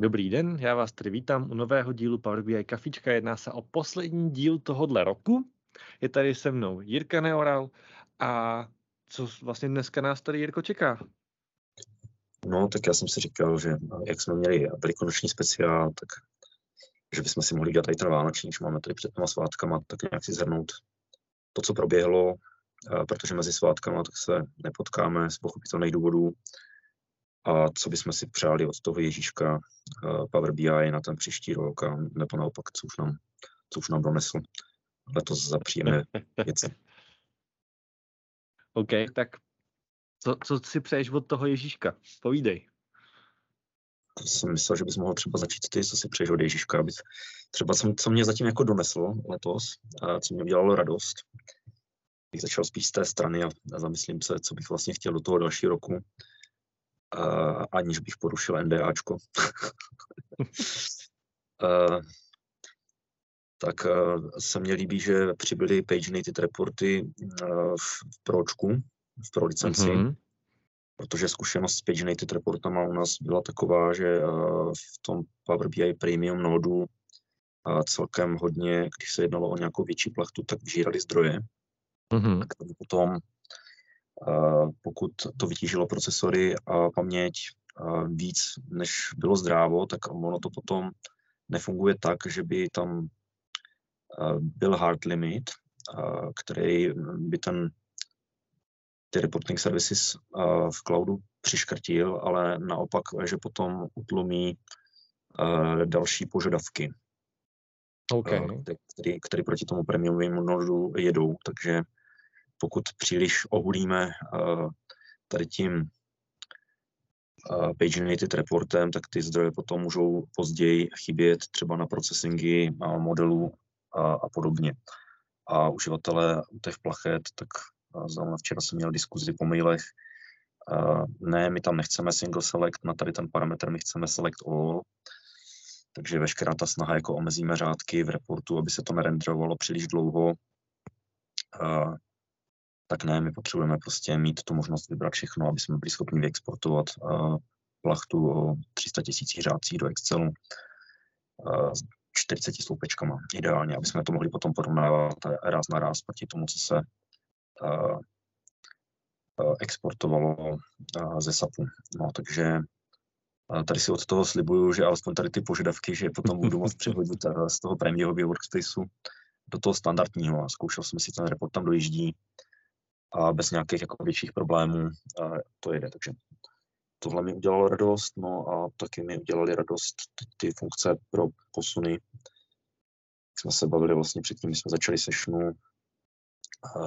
Dobrý den, já vás tady vítám u nového dílu Power BI Kafička. Jedná se o poslední díl tohohle roku. Je tady se mnou Jirka Neoral a co vlastně dneska nás tady Jirko čeká? No, tak já jsem si říkal, že jak jsme měli velikonoční speciál, tak že bychom si mohli dělat tady ten vánoční, když máme tady před těma svátkama, tak nějak si zhrnout to, co proběhlo, protože mezi svátkama tak se nepotkáme z pochopitelných důvodů a co bychom si přáli od toho Ježíška Power BI na ten příští rok, a nebo naopak, co už nám, co už nám donesl letos za příjemné věci. OK, tak co, co si přeješ od toho Ježíška? Povídej. To jsem myslel, že bys mohl třeba začít ty, co si přeješ od Ježíška, aby třeba co, co mě zatím jako doneslo letos, a co mě udělalo radost, bych začal spíš z té strany a, a zamyslím se, co bych vlastně chtěl do toho dalšího roku, a, aniž bych porušil NDAčko. a, tak a, se mně líbí, že přibyly page native reporty v, v pročku, v pro licenci, mm-hmm. protože zkušenost s page native reportama u nás byla taková, že v tom Power BI Premium nodu a celkem hodně, když se jednalo o nějakou větší plachtu, tak vyžírali zdroje. Mm-hmm. Tak potom, pokud to vytížilo procesory a paměť víc, než bylo zdrávo, tak ono to potom nefunguje tak, že by tam byl hard limit, který by ten ty reporting services v cloudu přiškrtil, ale naopak, že potom utlumí další požadavky, okay. který proti tomu premiumovému nodu jedou. Takže pokud příliš ohulíme tady tím page-nated reportem, tak ty zdroje potom můžou později chybět třeba na procesingy modelů a, a podobně. A uživatelé těch plachet, tak zrovna včera jsem měl diskuzi po mailech, ne, my tam nechceme single select na tady ten parametr, my chceme select all, takže veškerá ta snaha, jako omezíme řádky v reportu, aby se to nerenderovalo příliš dlouho, tak ne, my potřebujeme prostě mít tu možnost vybrat všechno, aby jsme byli schopni vyexportovat plachtu o 300 tisíc řádcích do Excelu s 40 sloupečkama ideálně, aby jsme to mohli potom porovnávat raz na raz proti tomu, co se exportovalo ze SAPu. No, takže tady si od toho slibuju, že alespoň tady ty požadavky, že potom budu moct přehodit z toho prémiového workspaceu do toho standardního a zkoušel jsem si ten report tam dojíždí a bez nějakých jako větších problémů to jede. Takže tohle mi udělalo radost, no a taky mi udělali radost ty, funkce pro posuny. Jak jsme se bavili vlastně předtím, když jsme začali sešnu,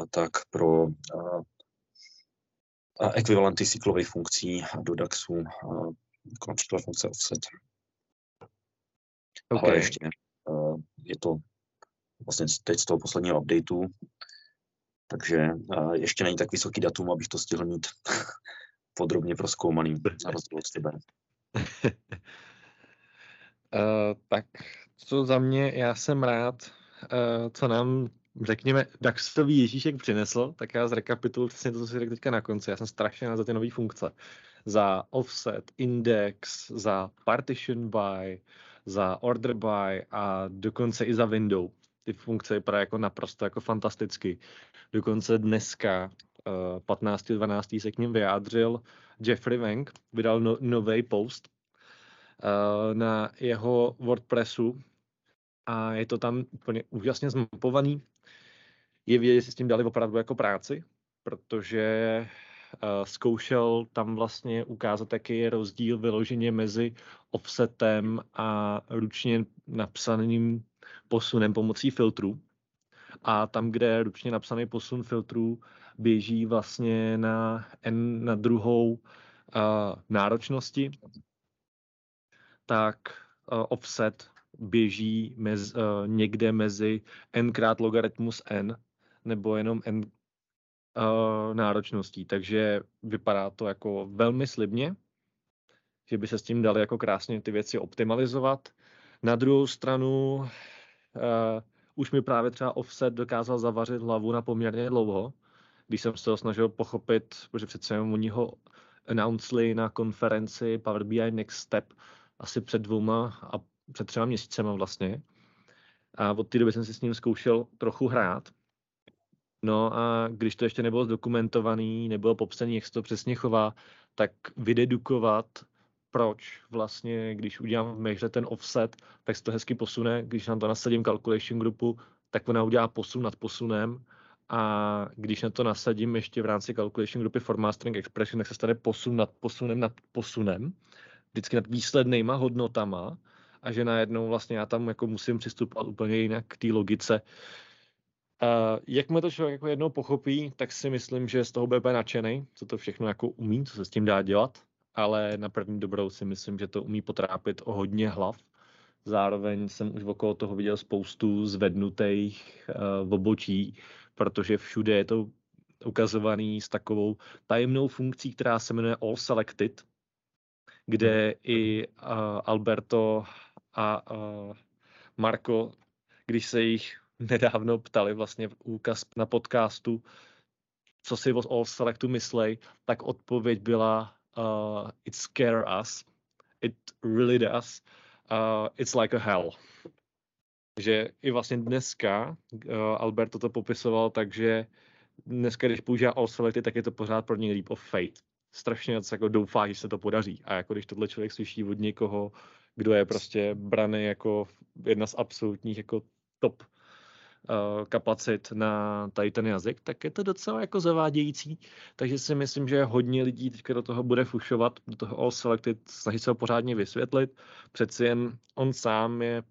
tak pro ekvivalenty cyklových funkcí do DAXu, jako například funkce offset. Okay. Ale ještě je to vlastně teď z toho posledního updateu, takže ještě není tak vysoký datum, abych to stihl mít podrobně proskoumaný na rozdíl od tebe. Uh, tak co za mě, já jsem rád, uh, co nám řekněme, DAXový Ježíšek přinesl, tak já zrekapituluji přesně to, co si řekl teďka na konci. Já jsem strašně rád za ty nové funkce. Za offset, index, za partition by, za order by a dokonce i za window. Ty funkce vypadají jako naprosto jako fantasticky. Dokonce dneska, uh, eh, 15.12. se k ním vyjádřil Jeffrey Wang, vydal no, nový post uh, na jeho WordPressu a je to tam úplně úžasně zmapovaný je vidět, že si s tím dali opravdu jako práci, protože zkoušel tam vlastně ukázat, jaký je rozdíl vyloženě mezi offsetem a ručně napsaným posunem pomocí filtrů. A tam, kde ručně napsaný posun filtrů běží vlastně na, n, na druhou uh, náročnosti, tak uh, offset běží mez, uh, někde mezi n krát logaritmus n nebo jenom en, uh, náročností. Takže vypadá to jako velmi slibně, že by se s tím dali jako krásně ty věci optimalizovat. Na druhou stranu uh, už mi právě třeba offset dokázal zavařit hlavu na poměrně dlouho, když jsem se to snažil pochopit, protože přece jenom oni ho announceli na konferenci Power BI Next Step asi před dvouma a před třema měsícema vlastně. A od té doby jsem si s ním zkoušel trochu hrát. No a když to ještě nebylo zdokumentovaný, nebylo popsaný, jak se to přesně chová, tak vydedukovat, proč vlastně, když udělám v mehře ten offset, tak se to hezky posune. Když nám to nasadím calculation grupu, tak ona udělá posun nad posunem a když na to nasadím ještě v rámci calculation grupy for mastering expression, tak se stane posun nad posunem nad posunem, vždycky nad výslednýma hodnotama a že najednou vlastně já tam jako musím přistupovat úplně jinak k té logice. Uh, jakmile to člověk jako jednou pochopí, tak si myslím, že z toho bude nadšený, co to všechno jako umí, co se s tím dá dělat, ale na první dobrou si myslím, že to umí potrápit o hodně hlav. Zároveň jsem už okolo toho viděl spoustu zvednutých uh, obočí, protože všude je to ukazovaný s takovou tajemnou funkcí, která se jmenuje All Selected, kde hmm. i uh, Alberto a uh, Marco, když se jich nedávno ptali vlastně úkaz na podcastu, co si o All Selectu myslej, tak odpověď byla uh, it scare us. It really does. Uh, it's like a hell. Že i vlastně dneska uh, Alberto to popisoval takže dneska, když používá All Selecty, tak je to pořád pro něj Leap of Fate. Strašně moc jako doufá, že se to podaří. A jako když tohle člověk slyší od někoho, kdo je prostě braný jako jedna z absolutních jako top kapacit na tady ten jazyk, tak je to docela jako zavádějící. Takže si myslím, že hodně lidí teďka do toho bude fušovat, do toho all selected, snažit se ho pořádně vysvětlit. Přeci jen on sám je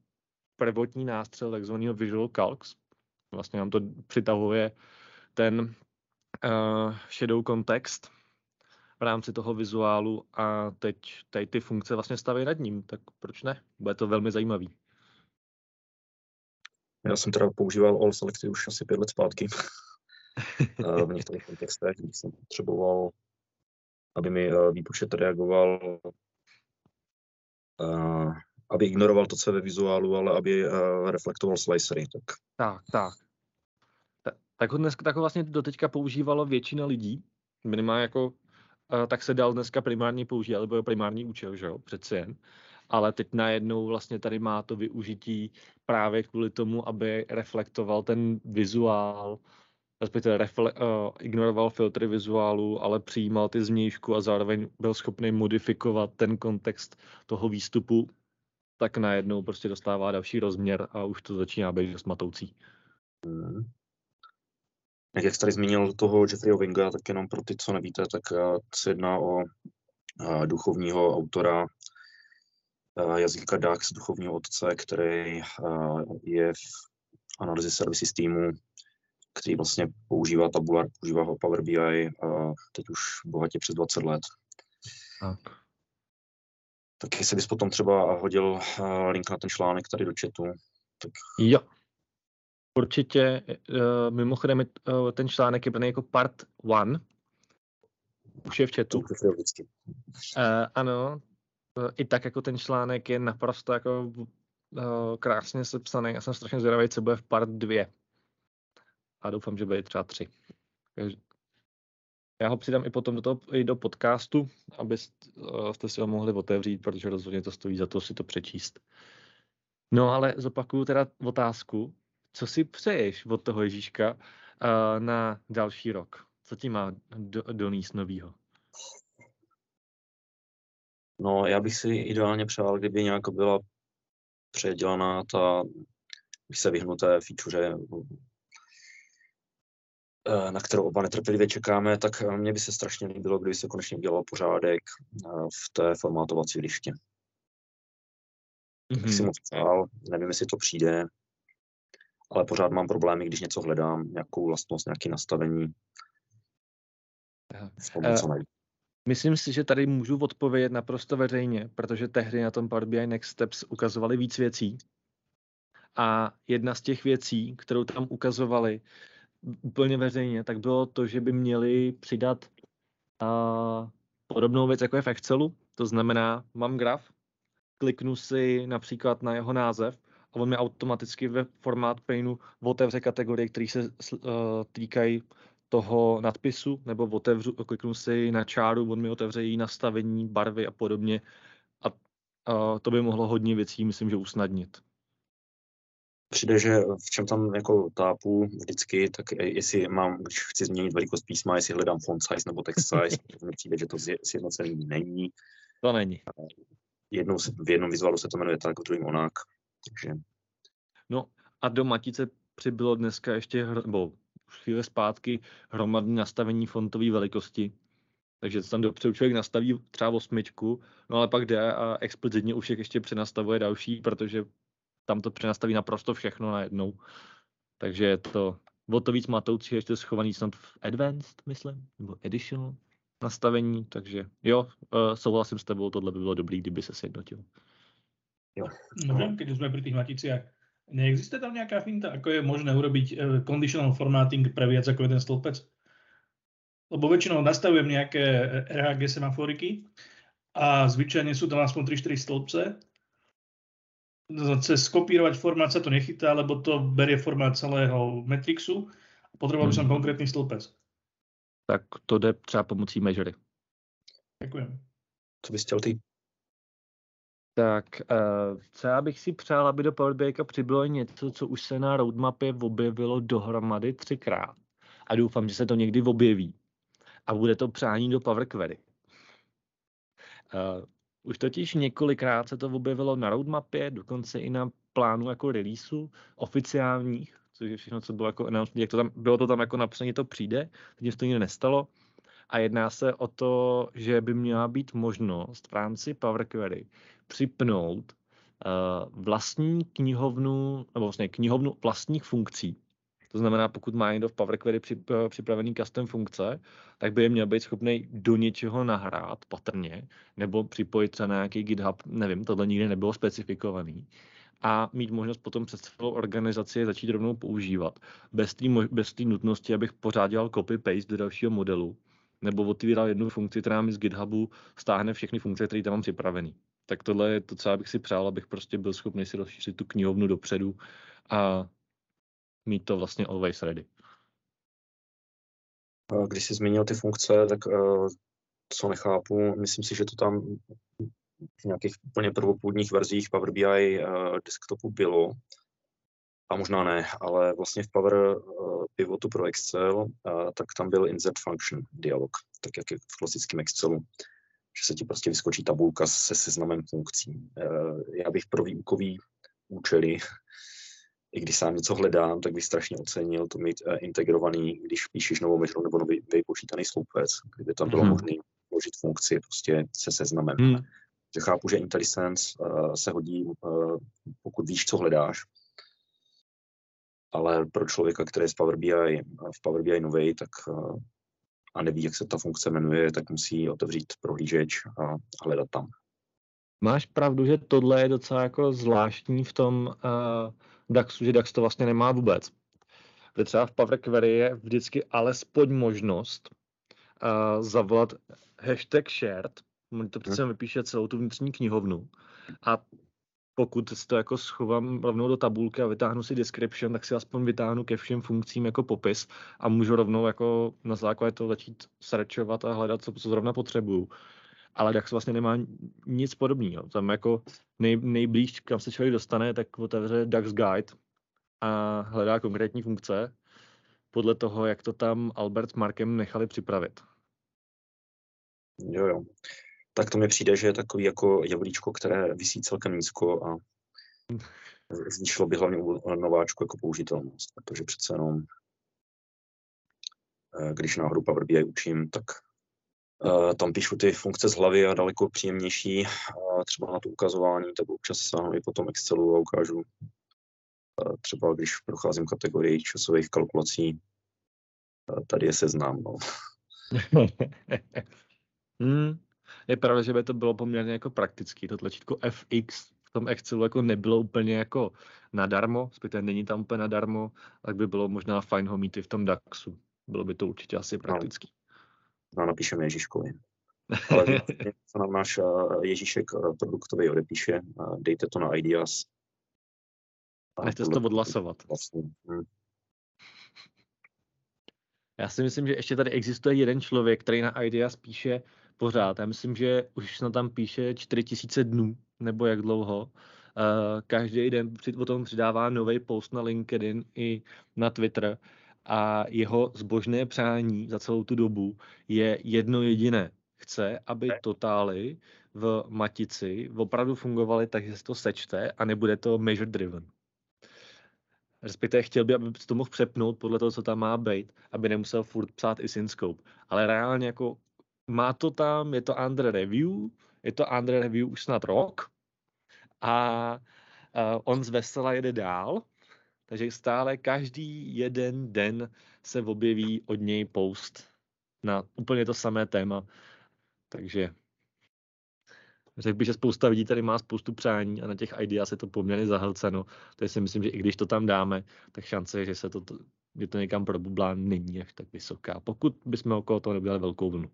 prvotní nástřel takzvaného visual calcs. Vlastně nám to přitahuje ten uh, shadow kontext v rámci toho vizuálu a teď tady ty funkce vlastně staví nad ním, tak proč ne? Bude to velmi zajímavý. Já jsem teda používal All Selecty už asi pět let zpátky eh, v některých kontextech, jsem potřeboval, aby mi eh, výpočet reagoval, uh, aby ignoroval to, co je ve vizuálu, ale aby uh, reflektoval slicery. Tak, tak. tak. Tak ho dneska tak ho vlastně doteďka používalo většina lidí, minimálně jako, uh, tak se dal dneska primárně použít, alebo je primární účel, že jo, přeci jen ale teď najednou vlastně tady má to využití právě kvůli tomu, aby reflektoval ten vizuál, respektive refle- uh, ignoroval filtry vizuálu, ale přijímal ty změjšku a zároveň byl schopný modifikovat ten kontext toho výstupu, tak najednou prostě dostává další rozměr a už to začíná být dost matoucí. Hmm. Jak jsi tady zmínil toho Jeffreyho Winga, tak jenom pro ty, co nevíte, tak eh, se jedná o eh, duchovního autora jazyka DAX, duchovního otce, který eh, je v analýze servisy týmu, který vlastně používá Tabular, používá ho Power BI a teď už bohatě přes 20 let. Tak. Tak jestli bys potom třeba hodil eh, link na ten článek tady do chatu. Tak... Jo. Určitě, mimochodem ten článek je jako part one, už je v chatu. Uh, ano, i tak jako ten článek je naprosto jako uh, krásně sepsaný. Já jsem strašně zvědavý, co bude v part 2. A doufám, že bude třeba 3. Já ho přidám i potom do, toho, i do podcastu, abyste uh, si ho mohli otevřít, protože rozhodně to stojí za to si to přečíst. No ale zopakuju teda otázku. Co si přeješ od toho Ježíška uh, na další rok? Co ti má do, donést novýho? No, já bych si ideálně přál, kdyby nějak byla předělaná ta, by se vyhnuté feature, eh, na kterou oba netrpělivě čekáme, tak eh, mně by se strašně líbilo, kdyby se konečně udělal pořádek eh, v té formátovací liště. Mm-hmm. Tak si mhm. moc přál, nevím, jestli to přijde, ale pořád mám problémy, když něco hledám, nějakou vlastnost, nějaké nastavení. V tom, co najdu. Myslím si, že tady můžu odpovědět naprosto veřejně, protože tehdy na tom Power BI Next Steps ukazovali víc věcí. A jedna z těch věcí, kterou tam ukazovali úplně veřejně, tak bylo to, že by měli přidat uh, podobnou věc, jako je v Excelu. To znamená, mám graf, kliknu si například na jeho název a on mi automaticky ve formát painu otevře kategorie, které se uh, týkají toho nadpisu, nebo otevřu, kliknu si na čáru, on mi otevře její nastavení, barvy a podobně. A a to by mohlo hodně věcí, myslím, že usnadnit. Přijde, že v čem tam jako tápu vždycky, tak jestli mám, když chci změnit velikost písma, jestli hledám font size nebo text size, mi přijde, že to sjednocený není. To není. Jednou, v jednom vizuálu se to jmenuje tak, v druhém onak. Takže... No a do Matice přibylo dneska ještě, nebo už chvíli zpátky, hromadné nastavení fontové velikosti. Takže tam dopředu člověk nastaví třeba osmičku, no ale pak jde a explicitně už ještě přenastavuje další, protože tam to přenastaví naprosto všechno najednou. Takže je to o to víc matoucí, ještě schovaný snad v Advanced, myslím, nebo Additional nastavení, takže jo, uh, souhlasím s tebou, tohle by bylo dobrý, kdyby se sjednotil. Jo. No, keď jsme pri tých maticiach, neexistuje tam nějaká finta, ako je možné urobiť uh, conditional formatting pre viac ako jeden stĺpec? Lebo väčšinou nastavujem nejaké RHG semaforiky a zvyčajne sú tam aspoň 3-4 stĺpce cez skopírovať formát sa to nechytá, lebo to berie formát celého Matrixu. Potreboval by som hmm. konkrétny stĺpec. Tak to jde třeba pomocí Measury. Děkuji. Co bys chtěl ty? Tak, uh, co já bych si přál, aby do Power BI přibylo něco, co už se na roadmapě objevilo dohromady třikrát. A doufám, že se to někdy objeví. A bude to přání do Power Query. Uh, už totiž několikrát se to objevilo na roadmapě, dokonce i na plánu jako releaseu oficiálních, což je všechno, co bylo jako jak to tam, bylo to tam jako napsané, to přijde, teď to nikdy nestalo. A jedná se o to, že by měla být možnost v rámci Power Query připnout uh, vlastní knihovnu, nebo vlastně knihovnu vlastních funkcí, to znamená, pokud má někdo v Power Query eh, připravený custom funkce, tak by je měl být schopný do něčeho nahrát patrně, nebo připojit třeba na nějaký GitHub, nevím, tohle nikdy nebylo specifikovaný a mít možnost potom přes celou organizaci začít rovnou používat. Bez té nutnosti, abych pořád dělal copy-paste do dalšího modelu, nebo otvíral jednu funkci, která mi z GitHubu stáhne všechny funkce, které tam mám připravený. Tak tohle je to, co bych si přál, abych prostě byl schopný si rozšířit tu knihovnu dopředu a mít to vlastně always ready. Když jsi zmínil ty funkce, tak eh, co nechápu, myslím si, že to tam v nějakých úplně prvopůdních verzích Power BI eh, desktopu bylo, a možná ne, ale vlastně v Power eh, Pivotu pro Excel, tak tam byl insert function dialog, tak jak je v klasickém Excelu, že se ti prostě vyskočí tabulka se seznamem funkcí. Já bych pro výukový účely i když sám něco hledám, tak bych strašně ocenil to mít uh, integrovaný, když píšeš novou metru nebo nový vypočítaný sloupec, kdyby tam bylo hmm. možné vložit funkci prostě se seznamem. Hmm. Že chápu, že IntelliSense uh, se hodí, uh, pokud víš, co hledáš, ale pro člověka, který je z Power BI, v Power BI novej, tak uh, a neví, jak se ta funkce jmenuje, tak musí otevřít prohlížeč a, a hledat tam. Máš pravdu, že tohle je docela jako zvláštní v tom uh, DAXu, že DAX to vlastně nemá vůbec. Kde třeba v Power Query je vždycky alespoň možnost uh, zavolat hashtag shared, to přece vypíše celou tu vnitřní knihovnu a pokud si to jako schovám rovnou do tabulky a vytáhnu si description, tak si aspoň vytáhnu ke všem funkcím jako popis a můžu rovnou jako na základě toho začít searchovat a hledat, co, co zrovna potřebuju ale DAX vlastně nemá nic podobného. Tam jako nej, nejblíž, kam se člověk dostane, tak otevře DAX Guide a hledá konkrétní funkce podle toho, jak to tam Albert s Markem nechali připravit. Jo, jo. Tak to mi přijde, že je takový jako jablíčko, které vysí celkem nízko a zvýšilo by hlavně u nováčku jako použitelnost, protože přece jenom eh, když náhodou Power BI učím, tak Eh, tam píšu ty funkce z hlavy a daleko příjemnější. Třeba na to ukazování, tak občas sáhnu i po tom Excelu a ukážu eh, třeba když procházím kategorii časových kalkulací, eh, tady je seznam. No. hmm, je pravda, že by to bylo poměrně jako praktický. To tlačítko FX v tom Excelu jako nebylo úplně jako nadarmo, zpětě není tam úplně nadarmo, tak by bylo možná fajn ho mít i v tom DAXu. Bylo by to určitě asi no. praktický. No no, napíšeme Ježíškovi. Ale co nám náš eh, Ježíšek eh, produktový odepíše, eh, dejte to na Ideas. Nechte to odhlasovat. Vlastně. Hm. Já si myslím, že ještě tady existuje jeden člověk, který na Ideas píše pořád. Já myslím, že už snad tam píše 4000 dnů nebo jak dlouho. Uh, každý den o tom přidává nový post na LinkedIn i na Twitter a jeho zbožné přání za celou tu dobu je jedno jediné. Chce, aby totály v matici opravdu fungovaly tak, že se to sečte a nebude to measure driven. Respektive chtěl by, aby to mohl přepnout podle toho, co tam má být, aby nemusel furt psát i synscope. Ale reálně jako má to tam, je to under review, je to under review už snad rok a uh, on z vesela jede dál, takže stále každý jeden den se objeví od něj post na úplně to samé téma. Takže řekl bych, že spousta lidí tady má spoustu přání a na těch ideas je to poměrně zahlceno. Takže si myslím, že i když to tam dáme, tak šance, že se to, že to někam probublá, není až tak vysoká. Pokud bychom okolo toho nebyli velkou vlnu.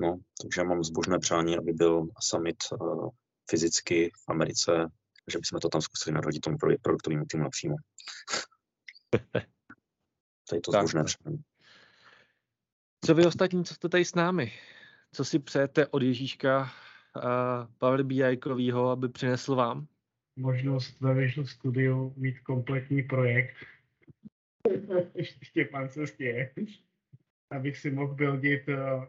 No, takže mám zbožné přání, aby byl summit uh, fyzicky v Americe, že bychom to tam zkusili narodit tomu produktovému týmu napřímo. to je to tak. zbožné přání. Co vy ostatní, co jste tady s námi? Co si přejete od Ježíška uh, Power BI, aby přinesl vám? Možnost ve Visual Studio mít kompletní projekt. Štěpán se stěje. Abych si mohl buildit uh,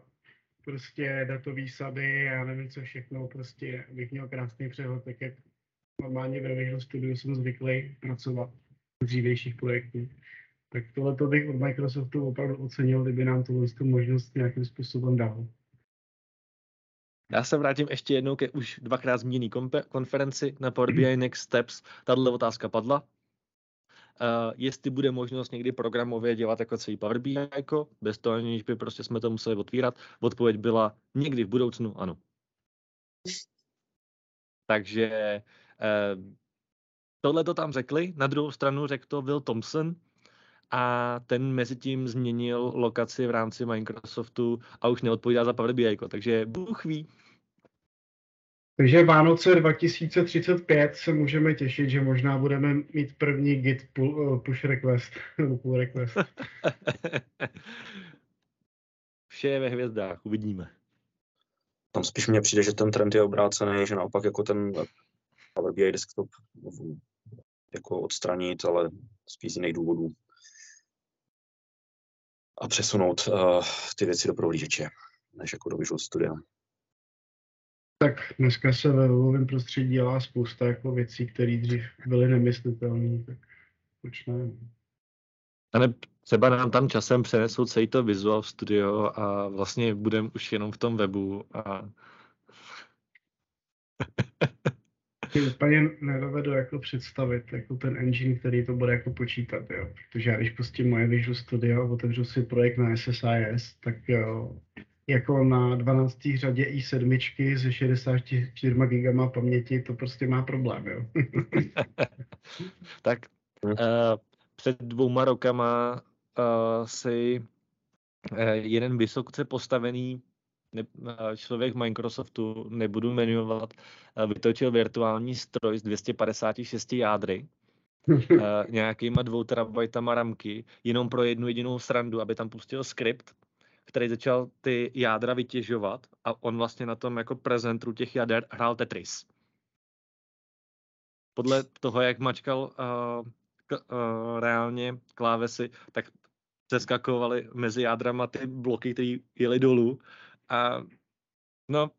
prostě datový sady, já nevím co všechno, prostě abych měl krásný přehled, tak jak normálně ve Visual Studio jsem zvyklý pracovat v dřívějších projektů. Tak tohle to bych od Microsoftu opravdu ocenil, kdyby nám tohle tu možnost nějakým způsobem dal. Já se vrátím ještě jednou ke už dvakrát zmíněný konferenci na Power BI Next Steps. Tato otázka padla. Uh, jestli bude možnost někdy programově dělat jako celý Power BI, jako, bez toho, aniž by prostě jsme to museli otvírat. Odpověď byla někdy v budoucnu, ano. Takže uh, tohle to tam řekli. Na druhou stranu řekl to Will Thompson, a ten mezi tím změnil lokaci v rámci Microsoftu a už neodpovídá za Power BI. Takže Bůh ví. Takže Vánoce 2035 se můžeme těšit, že možná budeme mít první git push request, nebo pull request. Vše je ve hvězdách, uvidíme. Tam spíš mně přijde, že ten trend je obrácený, že naopak jako ten Power BI desktop jako odstranit, ale spíš z jiných důvodů a přesunout uh, ty věci do prohlížeče, než jako do Visual Studia. Tak dneska se ve webovém prostředí dělá spousta jako věcí, které dřív byly nemyslitelné, tak proč ne? A ne, třeba nám tam časem přenesou celý to Visual Studio a vlastně budeme už jenom v tom webu a úplně nedovedu jako představit jako ten engine, který to bude jako počítat, jo. Protože já když pustím moje Visual Studio a otevřu si projekt na SSIS, tak jo, jako na 12. řadě i7 se 64 GB paměti, to prostě má problém, jo. tak uh, před dvouma rokama uh, si uh, jeden vysoce postavený ne, člověk Microsoftu, nebudu jmenovat, vytočil virtuální stroj s 256 jádry, nějakýma dvou terabajtama ramky, jenom pro jednu jedinou srandu, aby tam pustil skript, který začal ty jádra vytěžovat a on vlastně na tom jako prezentru těch jader hrál Tetris. Podle toho, jak mačkal uh, k, uh, reálně klávesy, tak přeskakovaly mezi jádrama ty bloky, které jeli dolů a no,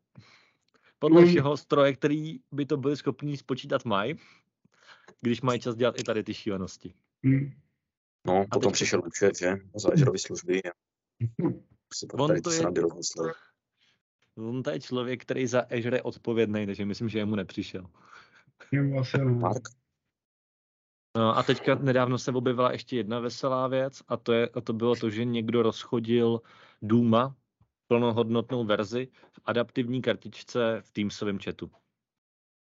podle hmm. všeho stroje, který by to byli schopni spočítat mají, když mají čas dělat i tady ty šílenosti. Hmm. No, a potom přišel účet, že? Za Azureovy On to je, on to je člověk, který za Azure je odpovědný, takže myslím, že jemu nepřišel. Mark. No a teďka nedávno se objevila ještě jedna veselá věc a to, je, a to bylo to, že někdo rozchodil Duma, plnohodnotnou verzi v adaptivní kartičce v Teamsovém chatu.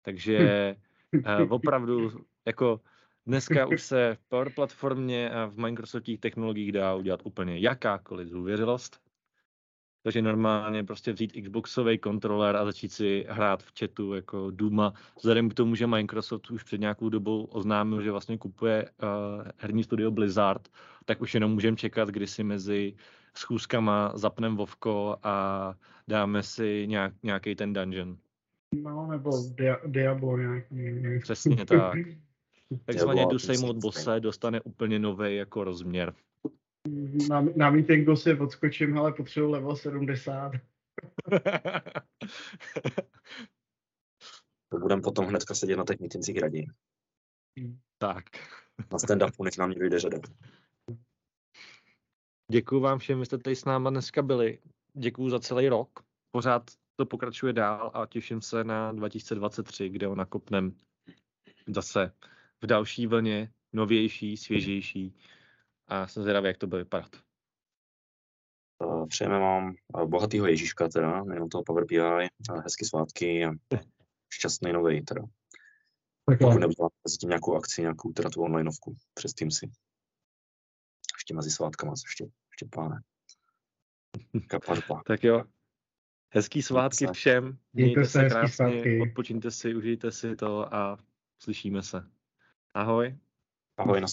Takže uh, opravdu jako dneska už se v Power platformě a v Microsoftích technologiích dá udělat úplně jakákoliv zůvěřilost. Takže normálně prostě vzít Xboxový kontroler a začít si hrát v chatu jako Duma. Vzhledem k tomu, že Microsoft už před nějakou dobou oznámil, že vlastně kupuje uh, herní studio Blizzard, tak už jenom můžeme čekat, kdy si mezi schůzkama zapneme Vovko a dáme si nějak, nějaký ten dungeon. No, nebo dia, Diablo nějaký. Přesně tak. Takzvaně jdu sejmout bose, dostane úplně nový jako rozměr. Na, na meetingu si odskočím, ale potřebuji level 70. to budeme potom hnedka sedět na těch meetincích raději. Tak. Na stand-upu, než nám někdo jde řada. Děkuji vám všem, že jste tady s náma dneska byli. Děkuji za celý rok. Pořád to pokračuje dál a těším se na 2023, kde ho nakopnem zase v další vlně, novější, svěžejší a jsem zvědavý, jak to bude vypadat. Přejeme vám bohatýho Ježíška teda, nejenom toho Power BI, hezky svátky a šťastný nový teda. Pokud neuděláte s tím nějakou akci, nějakou teda tu onlineovku přes Teamsy. Ještě mezi svátkama, ještě, ještě páne. tak jo. Hezký svátky všem. Mějte se krásně, odpočiňte si, užijte si to a slyšíme se. Ahoj. Ahoj, na